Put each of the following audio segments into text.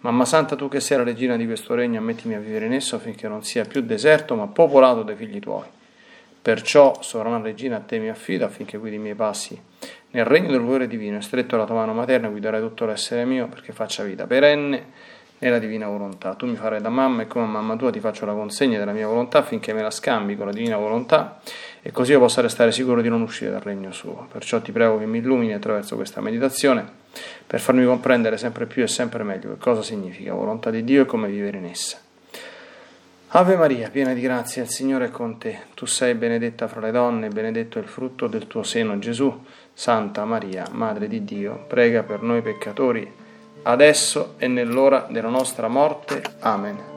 Mamma Santa, tu che sei la regina di questo regno, ammettimi a vivere in esso affinché non sia più deserto, ma popolato dai figli tuoi. Perciò, sovrana regina, a te mi affido affinché guidi i miei passi nel regno del volere divino stretto alla tua mano materna guiderai tutto l'essere mio perché faccia vita perenne nella divina volontà. Tu mi farai da mamma e come mamma tua ti faccio la consegna della mia volontà affinché me la scambi con la divina volontà e così io possa restare sicuro di non uscire dal regno suo. Perciò ti prego che mi illumini attraverso questa meditazione per farmi comprendere sempre più e sempre meglio che cosa significa volontà di Dio e come vivere in essa. Ave Maria, piena di grazia, il Signore è con te. Tu sei benedetta fra le donne, benedetto è il frutto del tuo seno, Gesù. Santa Maria, Madre di Dio, prega per noi peccatori, adesso e nell'ora della nostra morte. Amen.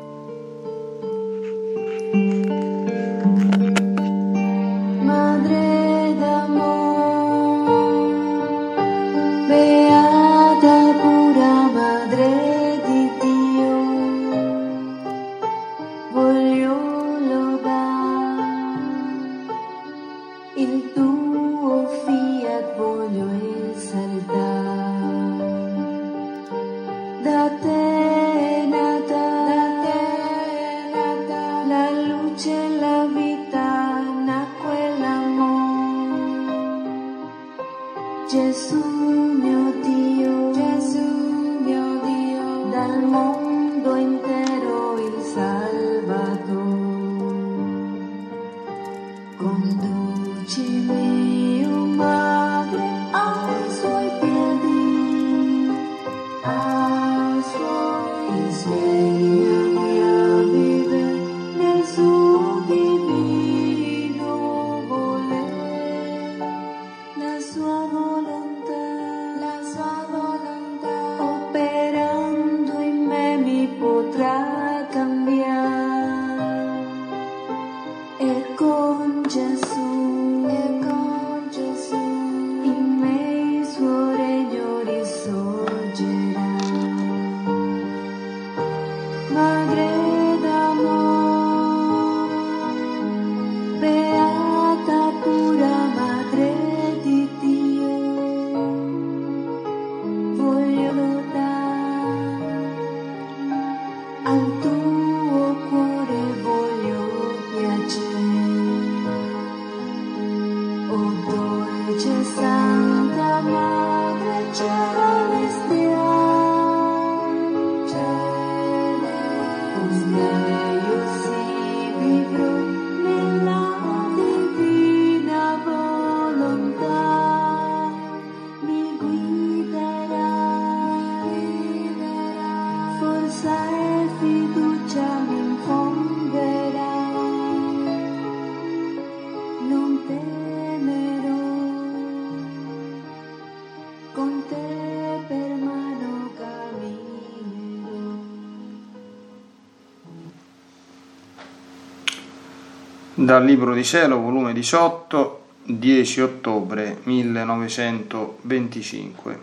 Dal Libro di Cielo, volume 18, 10 ottobre 1925.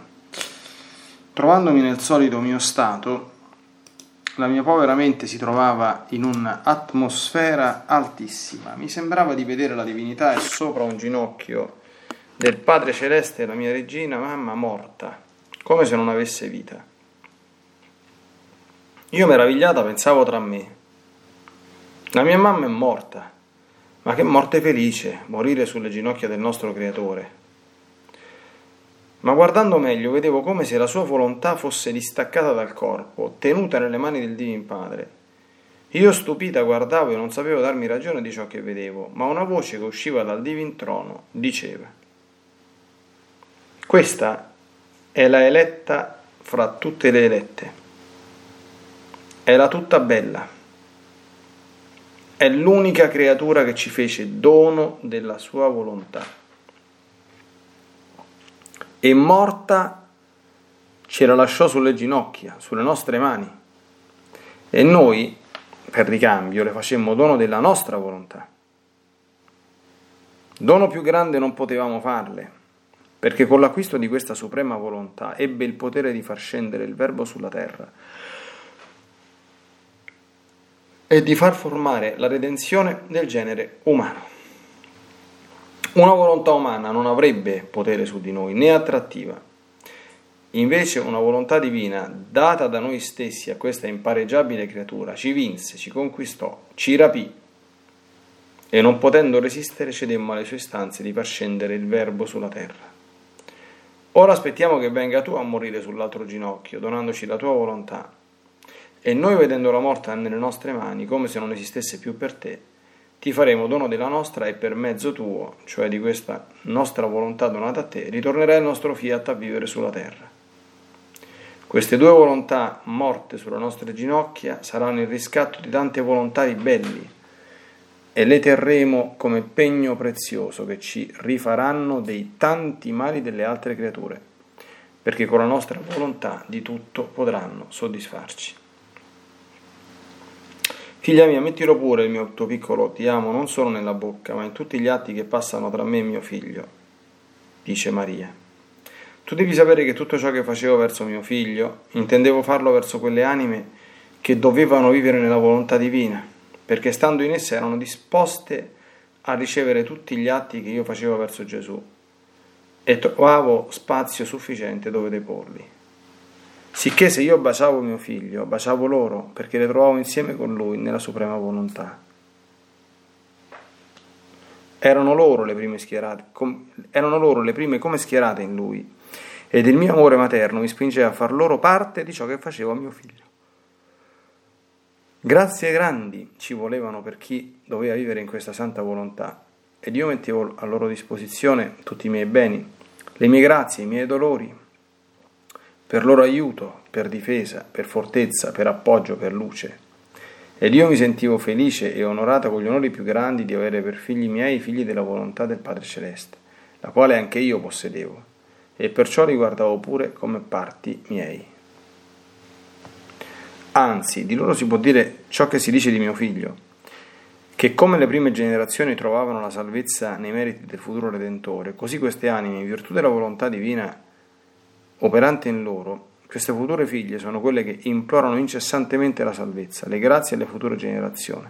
Trovandomi nel solito mio stato, la mia povera mente si trovava in un'atmosfera altissima. Mi sembrava di vedere la divinità e sopra un ginocchio del Padre Celeste la mia regina mamma morta, come se non avesse vita. Io meravigliata pensavo tra me, la mia mamma è morta ma che morte felice, morire sulle ginocchia del nostro Creatore. Ma guardando meglio vedevo come se la sua volontà fosse distaccata dal corpo, tenuta nelle mani del Divin Padre. Io stupita guardavo e non sapevo darmi ragione di ciò che vedevo, ma una voce che usciva dal Divin Trono diceva Questa è la eletta fra tutte le elette. La tutta bella è l'unica creatura che ci fece dono della sua volontà. E morta ce la lasciò sulle ginocchia, sulle nostre mani. E noi, per ricambio le facemmo dono della nostra volontà. Dono più grande non potevamo farle, perché con l'acquisto di questa suprema volontà ebbe il potere di far scendere il Verbo sulla terra e di far formare la redenzione del genere umano. Una volontà umana non avrebbe potere su di noi, né attrattiva. Invece una volontà divina, data da noi stessi a questa impareggiabile creatura, ci vinse, ci conquistò, ci rapì e non potendo resistere cedemmo alle sue istanze di far scendere il Verbo sulla terra. Ora aspettiamo che venga tu a morire sull'altro ginocchio, donandoci la tua volontà. E noi, vedendo la morte nelle nostre mani, come se non esistesse più per te, ti faremo dono della nostra e per mezzo tuo, cioè di questa nostra volontà donata a te, ritornerà il nostro fiat a vivere sulla terra. Queste due volontà morte sulle nostre ginocchia saranno il riscatto di tante volontà ribelli e le terremo come pegno prezioso che ci rifaranno dei tanti mali delle altre creature, perché con la nostra volontà di tutto potranno soddisfarci. Figlia mia, mettilo pure il mio tuo piccolo ti amo non solo nella bocca, ma in tutti gli atti che passano tra me e mio figlio, dice Maria. Tu devi sapere che tutto ciò che facevo verso mio figlio, intendevo farlo verso quelle anime che dovevano vivere nella volontà divina, perché stando in esse erano disposte a ricevere tutti gli atti che io facevo verso Gesù e trovavo spazio sufficiente dove deporli. Sicché se io baciavo mio figlio, baciavo loro, perché le trovavo insieme con lui nella suprema volontà. Erano loro le prime schierate, com, erano loro le prime come schierate in lui, ed il mio amore materno mi spingeva a far loro parte di ciò che facevo a mio figlio. Grazie grandi ci volevano per chi doveva vivere in questa santa volontà, ed io mettevo a loro disposizione tutti i miei beni, le mie grazie, i miei dolori, per loro aiuto, per difesa, per fortezza, per appoggio, per luce. Ed io mi sentivo felice e onorata con gli onori più grandi di avere per figli miei i figli della volontà del Padre Celeste, la quale anche io possedevo, e perciò li guardavo pure come parti miei. Anzi, di loro si può dire ciò che si dice di mio figlio, che come le prime generazioni trovavano la salvezza nei meriti del futuro Redentore, così queste anime, in virtù della volontà divina, operante in loro, queste future figlie sono quelle che implorano incessantemente la salvezza, le grazie alle future generazioni.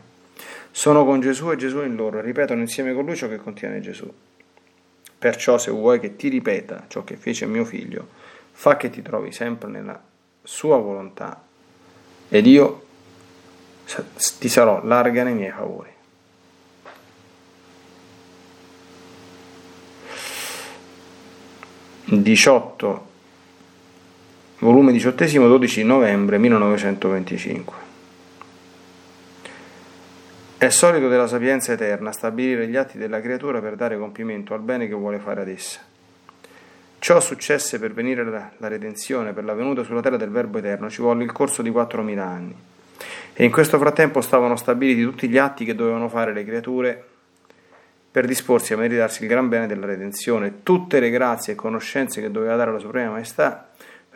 Sono con Gesù e Gesù in loro e ripetono insieme con lui ciò che contiene Gesù. Perciò se vuoi che ti ripeta ciò che fece mio figlio, fa che ti trovi sempre nella sua volontà ed io ti sarò larga nei miei favori. Diciotto volume diciottesimo 12 novembre 1925. È solito della sapienza eterna stabilire gli atti della creatura per dare compimento al bene che vuole fare ad essa. Ciò successe per venire la redenzione, per la venuta sulla terra del Verbo eterno, ci volle il corso di 4.000 anni. E in questo frattempo stavano stabiliti tutti gli atti che dovevano fare le creature per disporsi a meritarsi il gran bene della redenzione, tutte le grazie e conoscenze che doveva dare la Suprema Maestà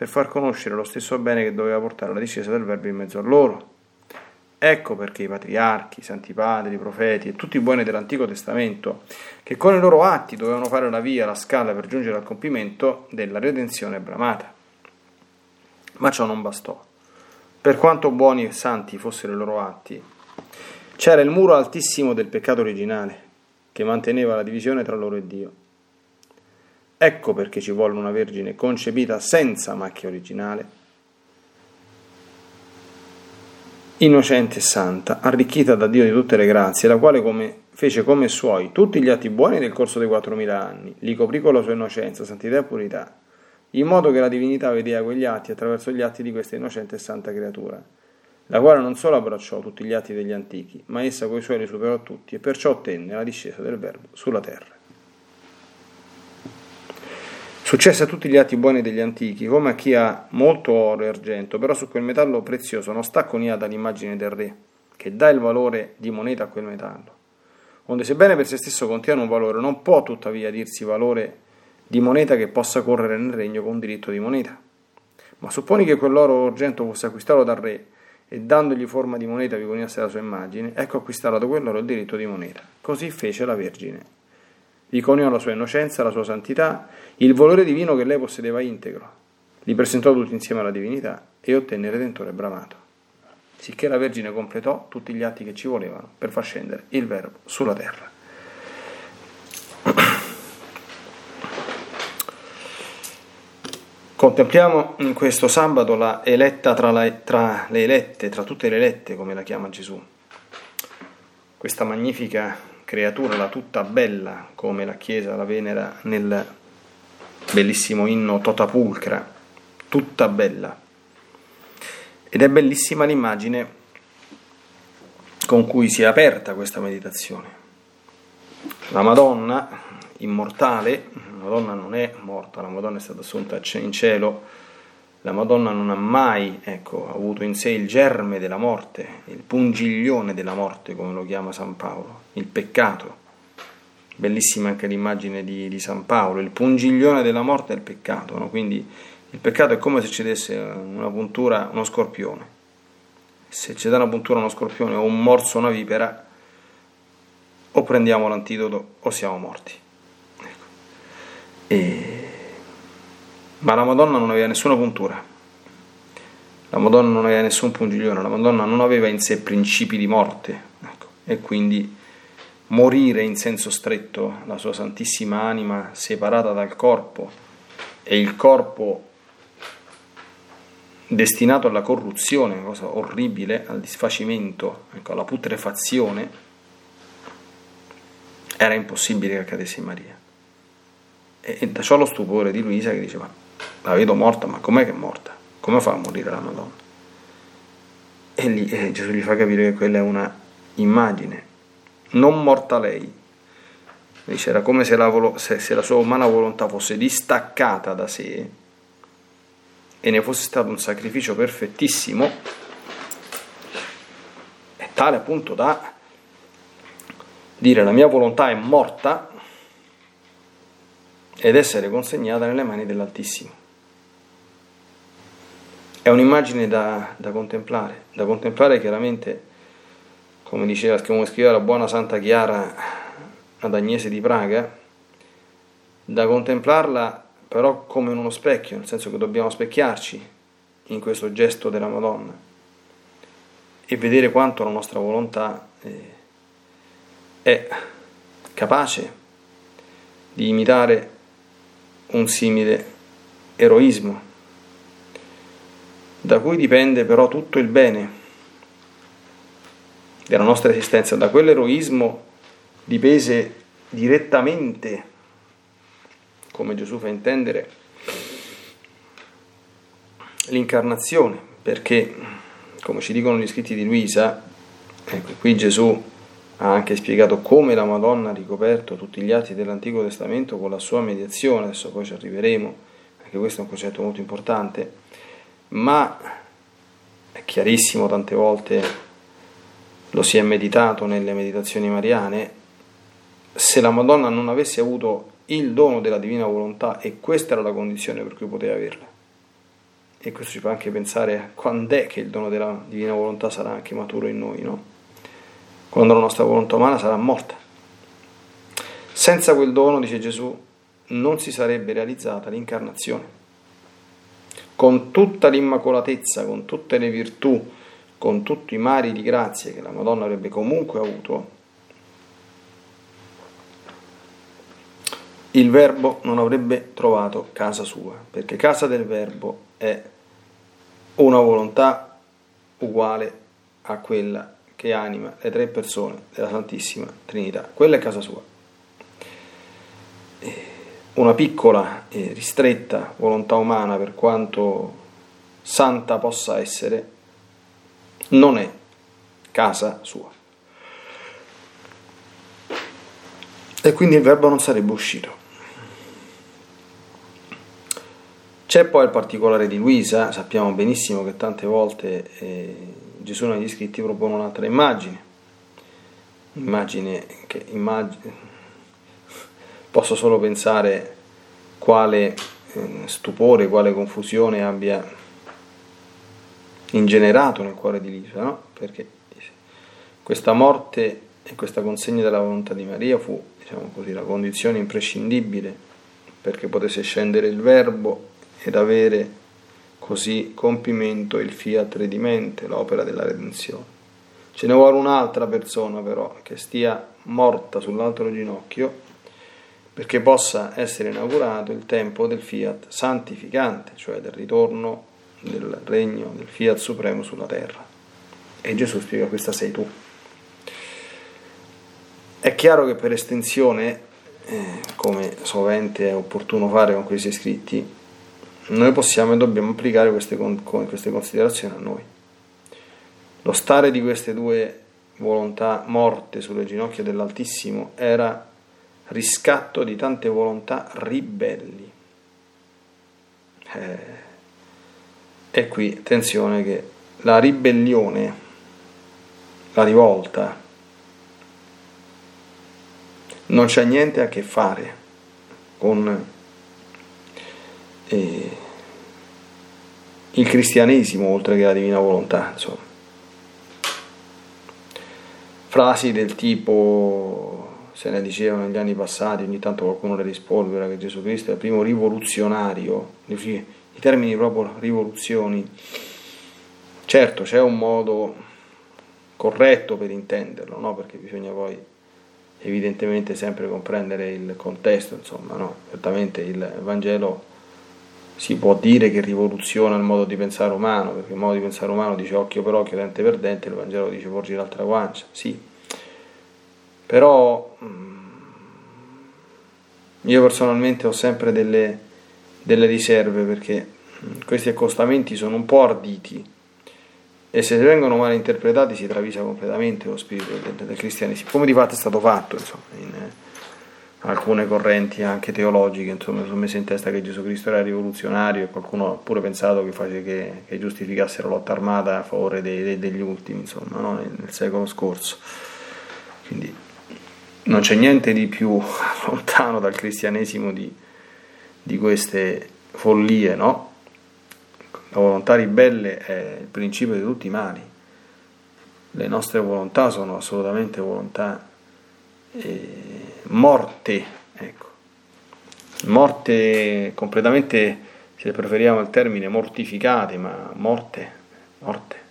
per far conoscere lo stesso bene che doveva portare la discesa del Verbo in mezzo a loro. Ecco perché i patriarchi, i santi padri, i profeti e tutti i buoni dell'Antico Testamento, che con i loro atti dovevano fare la via, la scala per giungere al compimento della redenzione bramata. Ma ciò non bastò. Per quanto buoni e santi fossero i loro atti, c'era il muro altissimo del peccato originale, che manteneva la divisione tra loro e Dio. Ecco perché ci vuole una Vergine concepita senza macchia originale, innocente e santa, arricchita da Dio di tutte le grazie, la quale come, fece come suoi tutti gli atti buoni nel corso dei 4.000 anni, li coprì con la sua innocenza, santità e purità, in modo che la divinità vedeva quegli atti attraverso gli atti di questa innocente e santa creatura, la quale non solo abbracciò tutti gli atti degli antichi, ma essa coi suoi li superò tutti e perciò ottenne la discesa del Verbo sulla terra. Successe a tutti gli atti buoni degli antichi, come a chi ha molto oro e argento, però su quel metallo prezioso non sta coniata l'immagine del re, che dà il valore di moneta a quel metallo. Onde sebbene per se stesso contiene un valore, non può tuttavia dirsi valore di moneta che possa correre nel regno con diritto di moneta. Ma supponi che quell'oro o argento fosse acquistato dal re e dandogli forma di moneta vi coniasse la sua immagine, ecco acquistato da quello il diritto di moneta. Così fece la Vergine. Vi coniò la sua innocenza, la sua santità, il valore divino che lei possedeva integro. Li presentò tutti insieme alla divinità e ottenne il Redentore bramato. Sicché la Vergine completò tutti gli atti che ci volevano per far scendere il Verbo sulla terra. Contempliamo in questo sabato la eletta tra, la, tra, le elette, tra tutte le elette, come la chiama Gesù. Questa magnifica creatura, la tutta bella, come la Chiesa la venera nel bellissimo inno Totapulcra, tutta bella. Ed è bellissima l'immagine con cui si è aperta questa meditazione. La Madonna, immortale, la Madonna non è morta, la Madonna è stata assunta in cielo, la Madonna non ha mai ecco, avuto in sé il germe della morte, il pungiglione della morte, come lo chiama San Paolo, il peccato. Bellissima anche l'immagine di, di San Paolo, il pungiglione della morte è il peccato, no? quindi il peccato è come se ci desse una puntura uno scorpione. Se ci dà una puntura uno scorpione o un morso una vipera, o prendiamo l'antidoto o siamo morti. E... Ma la Madonna non aveva nessuna puntura, la Madonna non aveva nessun pungiglione, la Madonna non aveva in sé principi di morte ecco. e quindi morire in senso stretto, la sua santissima anima separata dal corpo e il corpo destinato alla corruzione, una cosa orribile, al disfacimento, ecco, alla putrefazione, era impossibile che accadesse in Maria. E, e da ciò lo stupore di Luisa che diceva, la vedo morta, ma com'è che è morta? Come fa a morire la Madonna? E, lì, e Gesù gli fa capire che quella è una immagine, non morta lei. Dice, era come se la, se, se la sua umana volontà fosse distaccata da sé e ne fosse stato un sacrificio perfettissimo, è tale appunto da dire la mia volontà è morta ed essere consegnata nelle mani dell'Altissimo. È un'immagine da, da contemplare, da contemplare chiaramente, come diceva, come scriveva la buona Santa Chiara ad Agnese di Praga, da contemplarla però come in uno specchio, nel senso che dobbiamo specchiarci in questo gesto della Madonna e vedere quanto la nostra volontà eh, è capace di imitare un simile eroismo, da cui dipende però tutto il bene della nostra esistenza. Da quell'eroismo dipese direttamente, come Gesù fa intendere, l'incarnazione, perché, come ci dicono gli scritti di Luisa, ecco, qui Gesù ha anche spiegato come la Madonna ha ricoperto tutti gli atti dell'Antico Testamento con la sua mediazione, adesso poi ci arriveremo, anche questo è un concetto molto importante, ma è chiarissimo tante volte, lo si è meditato nelle meditazioni mariane, se la Madonna non avesse avuto il dono della divina volontà e questa era la condizione per cui poteva averla. E questo ci fa anche pensare a quando è che il dono della divina volontà sarà anche maturo in noi, no? quando la nostra volontà umana sarà morta. Senza quel dono, dice Gesù, non si sarebbe realizzata l'incarnazione. Con tutta l'immacolatezza, con tutte le virtù, con tutti i mari di grazie che la Madonna avrebbe comunque avuto, il Verbo non avrebbe trovato casa sua, perché casa del Verbo è una volontà uguale a quella che anima le tre persone della Santissima Trinità. Quella è casa sua. Una piccola e ristretta volontà umana, per quanto santa possa essere, non è casa sua. E quindi il verbo non sarebbe uscito. C'è poi il particolare di Luisa, sappiamo benissimo che tante volte eh, Gesù negli scritti propone un'altra immagine, immagine che immagine, posso solo pensare quale eh, stupore, quale confusione abbia ingenerato nel cuore di Lisa, no? Perché questa morte e questa consegna della volontà di Maria fu, diciamo così, la condizione imprescindibile perché potesse scendere il Verbo ed avere così compimento il fiat redimente, l'opera della redenzione. Ce ne vuole un'altra persona però che stia morta sull'altro ginocchio perché possa essere inaugurato il tempo del fiat santificante, cioè del ritorno del regno del fiat supremo sulla terra. E Gesù spiega questa sei tu. È chiaro che per estensione, eh, come sovente è opportuno fare con questi scritti, noi possiamo e dobbiamo applicare queste, queste considerazioni a noi. Lo stare di queste due volontà morte sulle ginocchia dell'Altissimo era riscatto di tante volontà ribelli. Eh, e qui attenzione che la ribellione, la rivolta, non c'è niente a che fare con eh, il cristianesimo oltre che la divina volontà, insomma. Frasi del tipo se ne dicevano negli anni passati, ogni tanto qualcuno le rispolvera che Gesù Cristo è il primo rivoluzionario, i termini proprio rivoluzioni. Certo, c'è un modo corretto per intenderlo, no? perché bisogna poi evidentemente sempre comprendere il contesto, insomma, no? certamente il Vangelo si può dire che rivoluziona il modo di pensare umano, perché il modo di pensare umano dice occhio per occhio, dente per dente, il Vangelo dice porgi l'altra guancia, sì, però mm, io personalmente ho sempre delle, delle riserve perché mm, questi accostamenti sono un po' arditi e se vengono mal interpretati si travisa completamente lo spirito del, del cristianesimo, come di fatto è stato fatto insomma, in eh, alcune correnti anche teologiche, insomma, sono messe in testa che Gesù Cristo era rivoluzionario e qualcuno ha pure pensato che, face, che, che giustificasse la lotta armata a favore dei, dei, degli ultimi, insomma, no? nel, nel secolo scorso. Quindi non c'è niente di più lontano dal cristianesimo di, di queste follie, no? La volontà ribelle è il principio di tutti i mali. Le nostre volontà sono assolutamente volontà eh, morte, ecco. Morte completamente, se preferiamo il termine, mortificate, ma morte, morte.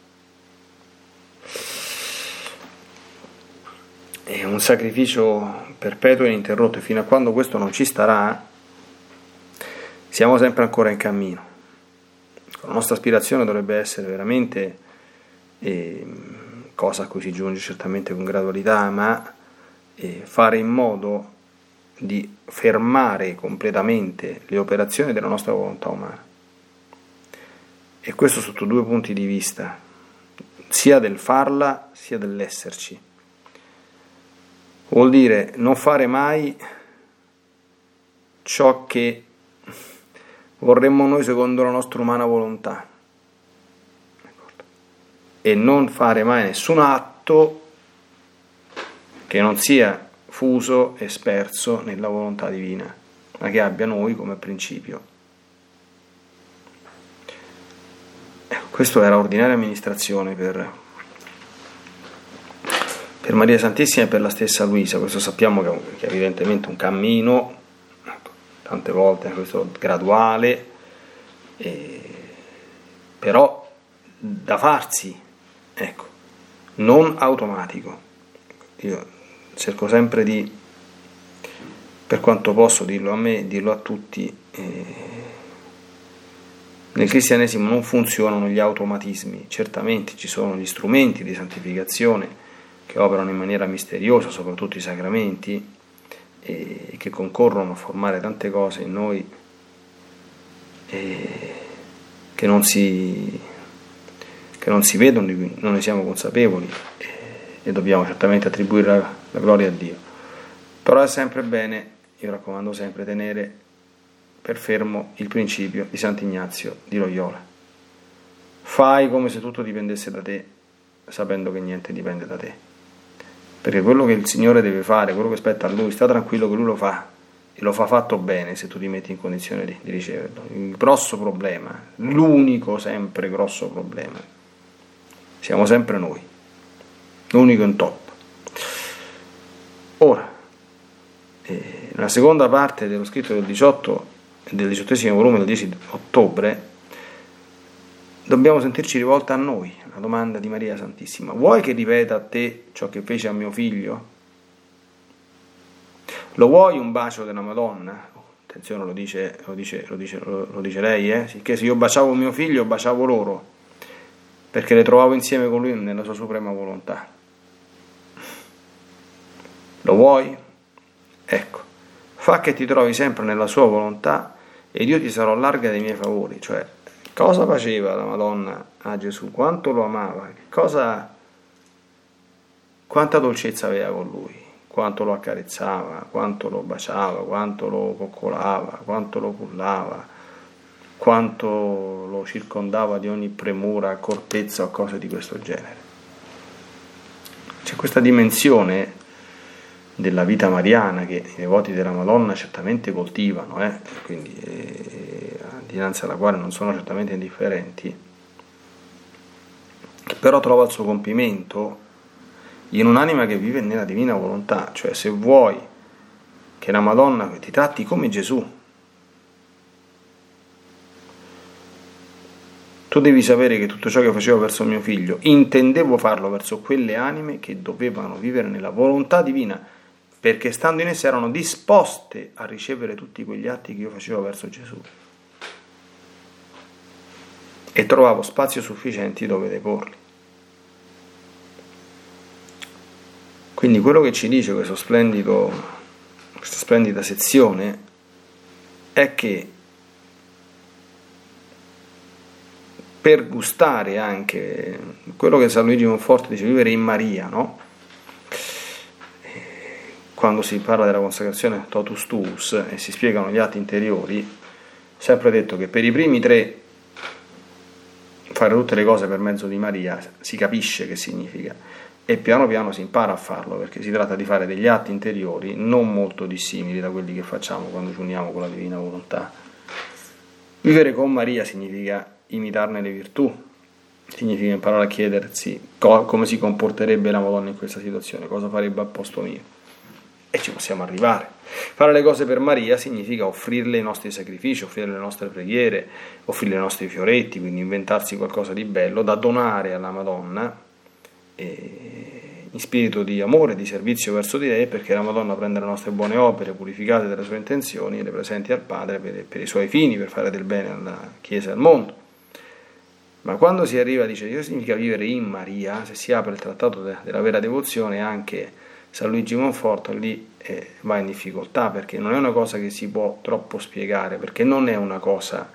È un sacrificio perpetuo e ininterrotto e fino a quando questo non ci starà, siamo sempre ancora in cammino. La nostra aspirazione dovrebbe essere veramente, eh, cosa a cui si giunge certamente con gradualità, ma eh, fare in modo di fermare completamente le operazioni della nostra volontà umana. E questo sotto due punti di vista, sia del farla sia dell'esserci. Vuol dire non fare mai ciò che vorremmo noi secondo la nostra umana volontà e non fare mai nessun atto che non sia fuso e sperso nella volontà divina, ma che abbia noi come principio. Ecco, questo era ordinaria amministrazione per, per, Maria Santissima e per la stessa Luisa, questo sappiamo che, è evidentemente un cammino, tante volte questo graduale, eh, però da farsi, ecco, non automatico. Io cerco sempre di, per quanto posso dirlo a me, dirlo a tutti, eh, nel cristianesimo non funzionano gli automatismi, certamente ci sono gli strumenti di santificazione che operano in maniera misteriosa, soprattutto i sacramenti, e che concorrono a formare tante cose in noi che non si, che non si vedono, di cui non ne siamo consapevoli e dobbiamo certamente attribuire la, la gloria a Dio. Però è sempre bene, io raccomando sempre, tenere per fermo il principio di Sant'Ignazio di Loyola. Fai come se tutto dipendesse da te, sapendo che niente dipende da te. Perché quello che il Signore deve fare, quello che spetta a Lui, sta tranquillo che Lui lo fa e lo fa fatto bene se tu ti metti in condizione di, di riceverlo. Il grosso problema, l'unico sempre grosso problema, siamo sempre noi, l'unico in top. Ora, eh, nella seconda parte dello scritto del 18 del diciottesimo volume del 10 ottobre, dobbiamo sentirci rivolta a noi, la domanda di Maria Santissima. Vuoi che ripeta a te ciò che fece a mio figlio? Lo vuoi un bacio della Madonna? Attenzione, lo dice, lo dice, lo dice, lo dice lei, eh? Sicché se io baciavo mio figlio, baciavo loro, perché le trovavo insieme con lui nella sua suprema volontà. Lo vuoi? Ecco, fa che ti trovi sempre nella sua volontà ed io ti sarò larga dei miei favori, cioè cosa faceva la Madonna a Gesù, quanto lo amava, cosa, quanta dolcezza aveva con lui, quanto lo accarezzava, quanto lo baciava, quanto lo coccolava, quanto lo cullava, quanto lo circondava di ogni premura, accortezza o cose di questo genere. C'è questa dimensione della vita mariana che i devoti della Madonna certamente coltivano, eh? quindi eh, dinanzi alla quale non sono certamente indifferenti, che però trova il suo compimento in un'anima che vive nella divina volontà, cioè se vuoi che la Madonna ti tratti come Gesù, tu devi sapere che tutto ciò che facevo verso mio figlio intendevo farlo verso quelle anime che dovevano vivere nella volontà divina perché stando in esse erano disposte a ricevere tutti quegli atti che io facevo verso Gesù. E trovavo spazio sufficienti dove deporli. Quindi quello che ci dice questo splendido, questa splendida sezione è che per gustare anche quello che San Luigi Monforte dice vivere in Maria, no? Quando si parla della consacrazione totus tuus e si spiegano gli atti interiori, sempre detto che per i primi tre fare tutte le cose per mezzo di Maria si capisce che significa e piano piano si impara a farlo perché si tratta di fare degli atti interiori non molto dissimili da quelli che facciamo quando ci uniamo con la divina volontà. Vivere con Maria significa imitarne le virtù, significa imparare a chiedersi come si comporterebbe la Madonna in questa situazione, cosa farebbe al posto mio e ci possiamo arrivare. Fare le cose per Maria significa offrirle i nostri sacrifici, offrirle le nostre preghiere, offrirle i nostri fioretti, quindi inventarsi qualcosa di bello da donare alla Madonna in spirito di amore, di servizio verso di lei, perché la Madonna prende le nostre buone opere purificate dalle sue intenzioni e le presenti al Padre per, per i suoi fini, per fare del bene alla Chiesa e al mondo. Ma quando si arriva, dice, che significa vivere in Maria, se si apre il trattato de, della vera devozione, anche San Luigi Monforto lì eh, va in difficoltà perché non è una cosa che si può troppo spiegare, perché non è una cosa,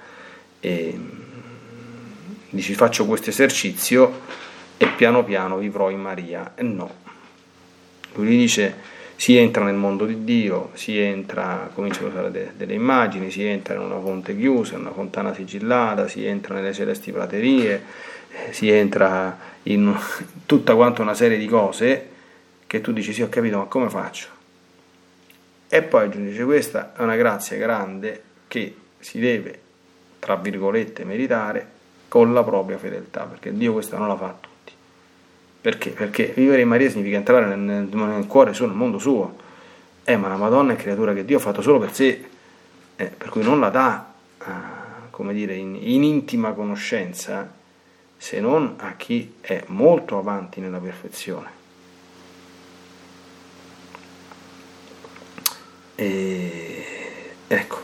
eh, dici faccio questo esercizio e piano piano vivrò in Maria, e no. Lui dice si entra nel mondo di Dio, si entra, comincia a usare de, delle immagini, si entra in una fonte chiusa, in una fontana sigillata, si entra nelle celesti praterie, eh, si entra in tutta quanta una serie di cose che tu dici sì ho capito ma come faccio? E poi aggiunge questa è una grazia grande che si deve, tra virgolette, meritare con la propria fedeltà, perché Dio questa non la fa a tutti. Perché? Perché vivere in Maria significa entrare nel, nel, nel cuore suo, nel mondo suo. Eh, ma la Madonna è creatura che Dio ha fatto solo per sé, eh, per cui non la dà, eh, come dire, in, in intima conoscenza, se non a chi è molto avanti nella perfezione. E ecco.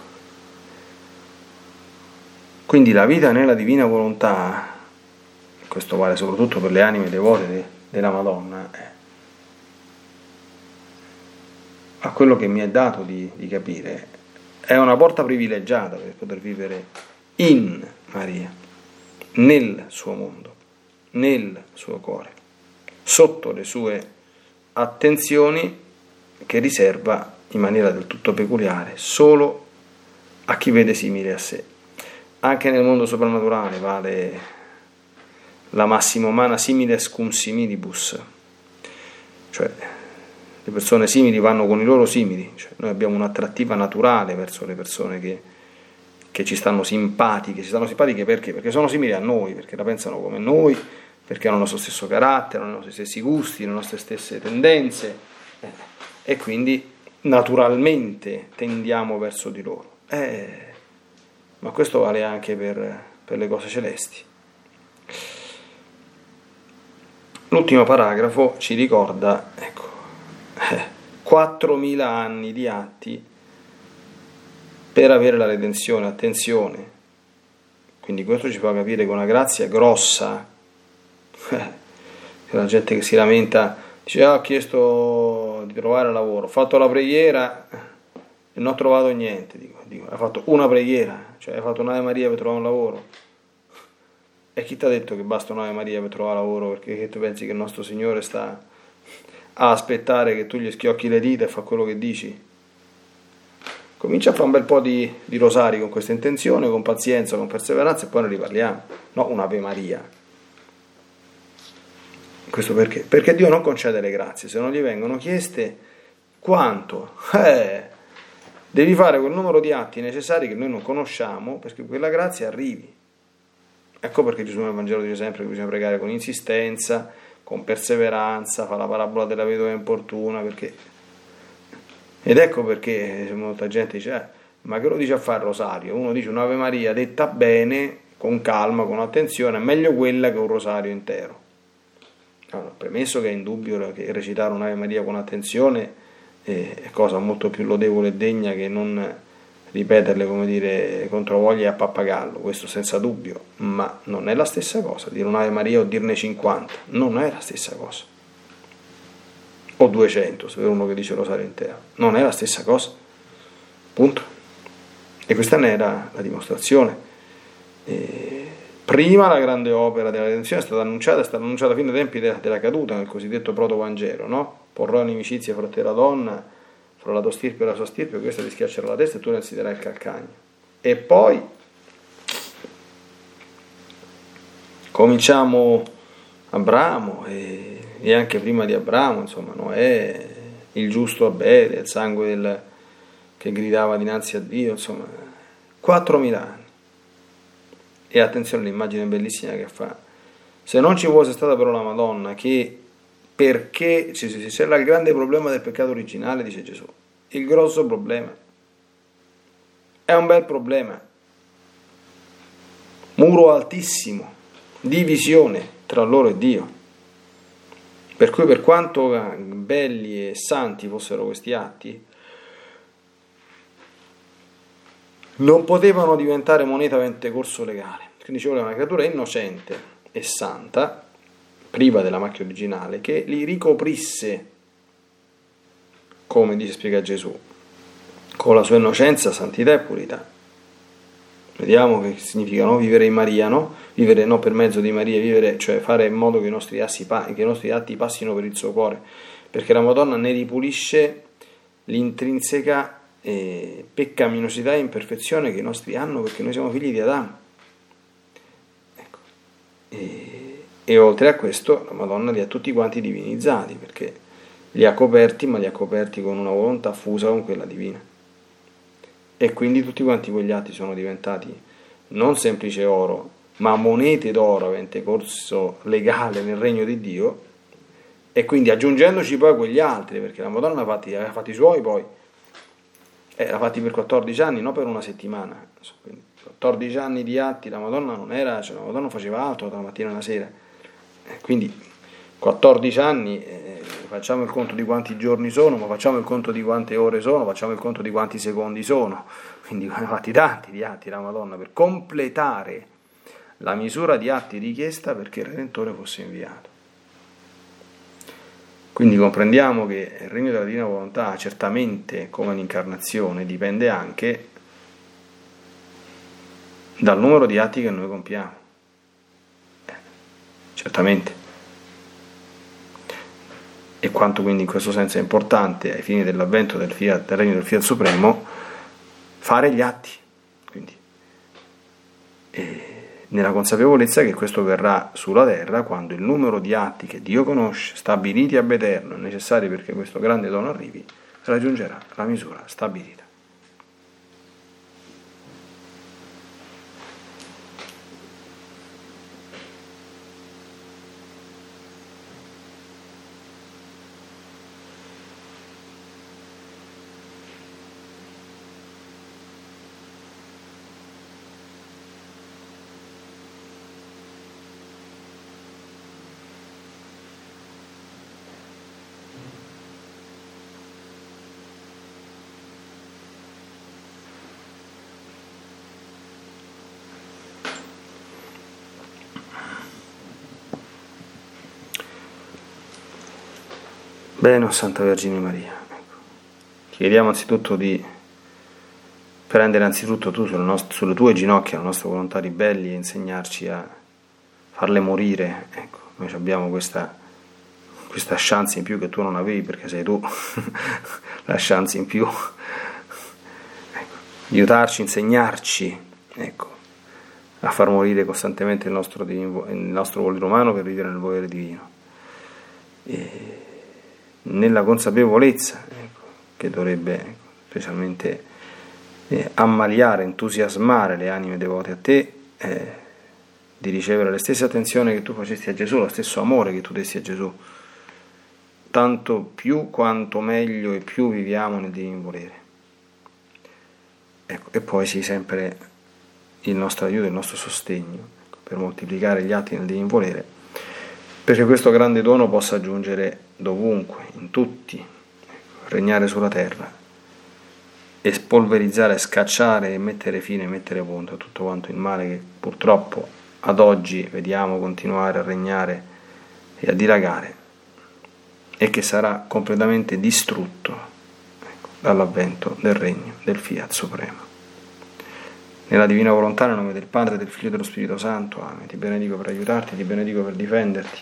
Quindi la vita nella divina volontà, questo vale soprattutto per le anime devote de, della Madonna, eh, a quello che mi è dato di, di capire, è una porta privilegiata per poter vivere in Maria, nel suo mondo, nel suo cuore, sotto le sue attenzioni che riserva in maniera del tutto peculiare solo a chi vede simile a sé. Anche nel mondo soprannaturale vale la massima umana similes cum similibus, cioè le persone simili vanno con i loro simili, cioè, noi abbiamo un'attrattiva naturale verso le persone che, che ci stanno simpatiche, ci stanno simpatiche perché? Perché sono simili a noi, perché la pensano come noi, perché hanno il nostro stesso carattere, hanno i nostri stessi gusti, le nostre stesse tendenze eh, e quindi naturalmente tendiamo verso di loro. Eh, ma questo vale anche per, per le cose celesti. L'ultimo paragrafo ci ricorda, ecco, eh, 4.000 anni di atti per avere la redenzione, attenzione. Quindi questo ci fa capire che una grazia grossa, eh, la gente che si lamenta, ah, ho chiesto di trovare lavoro, ho fatto la preghiera e non ho trovato niente, dico, dico hai fatto una preghiera, cioè hai fatto un'Ave Maria per trovare un lavoro. E chi ti ha detto che basta un'Ave Maria per trovare lavoro? Perché tu pensi che il nostro Signore sta a aspettare che tu gli schiocchi le dita e fa quello che dici? Comincia a fare un bel po' di, di rosari con questa intenzione, con pazienza, con perseveranza e poi ne riparliamo. No, un'Ave Maria. Questo perché? Perché Dio non concede le grazie, se non gli vengono chieste quanto? Eh, devi fare quel numero di atti necessari che noi non conosciamo perché quella grazia arrivi. Ecco perché Gesù nel Vangelo dice sempre che bisogna pregare con insistenza, con perseveranza, fa la parabola della vedova importuna, perché... Ed ecco perché molta gente dice, eh, ma che lo dice a fare il rosario? Uno dice un'Ave Maria detta bene, con calma, con attenzione, è meglio quella che un rosario intero. Allora, premesso che è indubbio che recitare un'Ave Maria con attenzione è cosa molto più lodevole e degna che non ripeterle come dire controvoglia a pappagallo, questo senza dubbio, ma non è la stessa cosa dire un'Ave Maria o dirne 50, non è la stessa cosa. O 200, se per uno che dice rosario intero, non è la stessa cosa. Punto. E questa ne era la dimostrazione. E prima la grande opera della redenzione è stata annunciata, è stata annunciata fino ai tempi della, della caduta, nel cosiddetto proto-vangelo, no? Porrò inimicizia fra te e la donna, fra la tua stirpe e la sua stirpe, questa ti schiaccerà la testa e tu ne insiderai il calcagno. E poi cominciamo Abramo e, e, anche prima di Abramo, insomma, Noè, il giusto Abele, il sangue del, che gridava dinanzi a Dio, insomma, 4.000 anni. E attenzione all'immagine bellissima che fa. Se non ci fosse stata però la Madonna che perché c'era il grande problema del peccato originale, dice Gesù. Il grosso problema. È un bel problema. Muro altissimo, divisione tra loro e Dio. Per cui per quanto belli e santi fossero questi atti, non potevano diventare moneta avente corso legale. Quindi ci voleva una creatura innocente e santa priva della macchia originale, che li ricoprisse, come dice spiega Gesù, con la sua innocenza, santità e purità. Vediamo che significa no? vivere in Maria, no? Vivere no, per mezzo di Maria, vivere, cioè fare in modo che i, nostri assi, che i nostri atti passino per il suo cuore, perché la Madonna ne ripulisce l'intrinseca eh, peccaminosità e imperfezione che i nostri hanno, perché noi siamo figli di Adamo. Ecco. E e oltre a questo la Madonna li ha tutti quanti divinizzati perché li ha coperti ma li ha coperti con una volontà fusa con quella divina e quindi tutti quanti quegli atti sono diventati non semplice oro ma monete d'oro avente corso legale nel regno di Dio e quindi aggiungendoci poi quegli altri perché la Madonna ha fatti, ha fatti i suoi poi eh, l'ha fatti per 14 anni non per una settimana quindi 14 anni di atti la Madonna non era cioè la Madonna faceva altro dalla mattina alla sera quindi 14 anni, eh, facciamo il conto di quanti giorni sono, ma facciamo il conto di quante ore sono, facciamo il conto di quanti secondi sono. Quindi ne fatti tanti di atti la Madonna per completare la misura di atti richiesta perché il Redentore fosse inviato. Quindi comprendiamo che il regno della divina volontà, certamente come l'incarnazione, dipende anche dal numero di atti che noi compiamo certamente. E quanto quindi in questo senso è importante ai fini dell'avvento del, fiat, del regno del Fiat Supremo fare gli atti, quindi, nella consapevolezza che questo verrà sulla terra quando il numero di atti che Dio conosce, stabiliti ab eterno, necessari perché questo grande dono arrivi, raggiungerà la misura stabilita. Bene, Santa Vergine Maria, chiediamo anzitutto di prendere anzitutto tu sulle, nostre, sulle, tue ginocchia la nostra volontà ribelli e insegnarci a farle morire. Ecco, noi abbiamo questa, questa chance in più che tu non avevi perché sei tu la chance in più. Ecco, aiutarci, insegnarci, ecco, a far morire costantemente il nostro, il nostro volere umano per vivere nel volere divino. E nella consapevolezza ecco, che dovrebbe ecco, specialmente eh, ammaliare, entusiasmare le anime devote a te, eh, di ricevere la stessa attenzione che tu facesti a Gesù, lo stesso amore che tu dessi a Gesù, tanto più quanto meglio e più viviamo nel divino volere. Ecco, e poi sì, sempre il nostro aiuto, il nostro sostegno ecco, per moltiplicare gli atti nel divino volere, perché questo grande dono possa giungere dovunque, in tutti, regnare sulla terra e spolverizzare, scacciare e mettere fine, mettere punto a tutto quanto il male che purtroppo ad oggi vediamo continuare a regnare e a dilagare e che sarà completamente distrutto ecco, dall'avvento del regno del Fiat Supremo. Nella divina volontà, nel nome del Padre, del Figlio e dello Spirito Santo, Amen. Ti benedico per aiutarti, ti benedico per difenderti,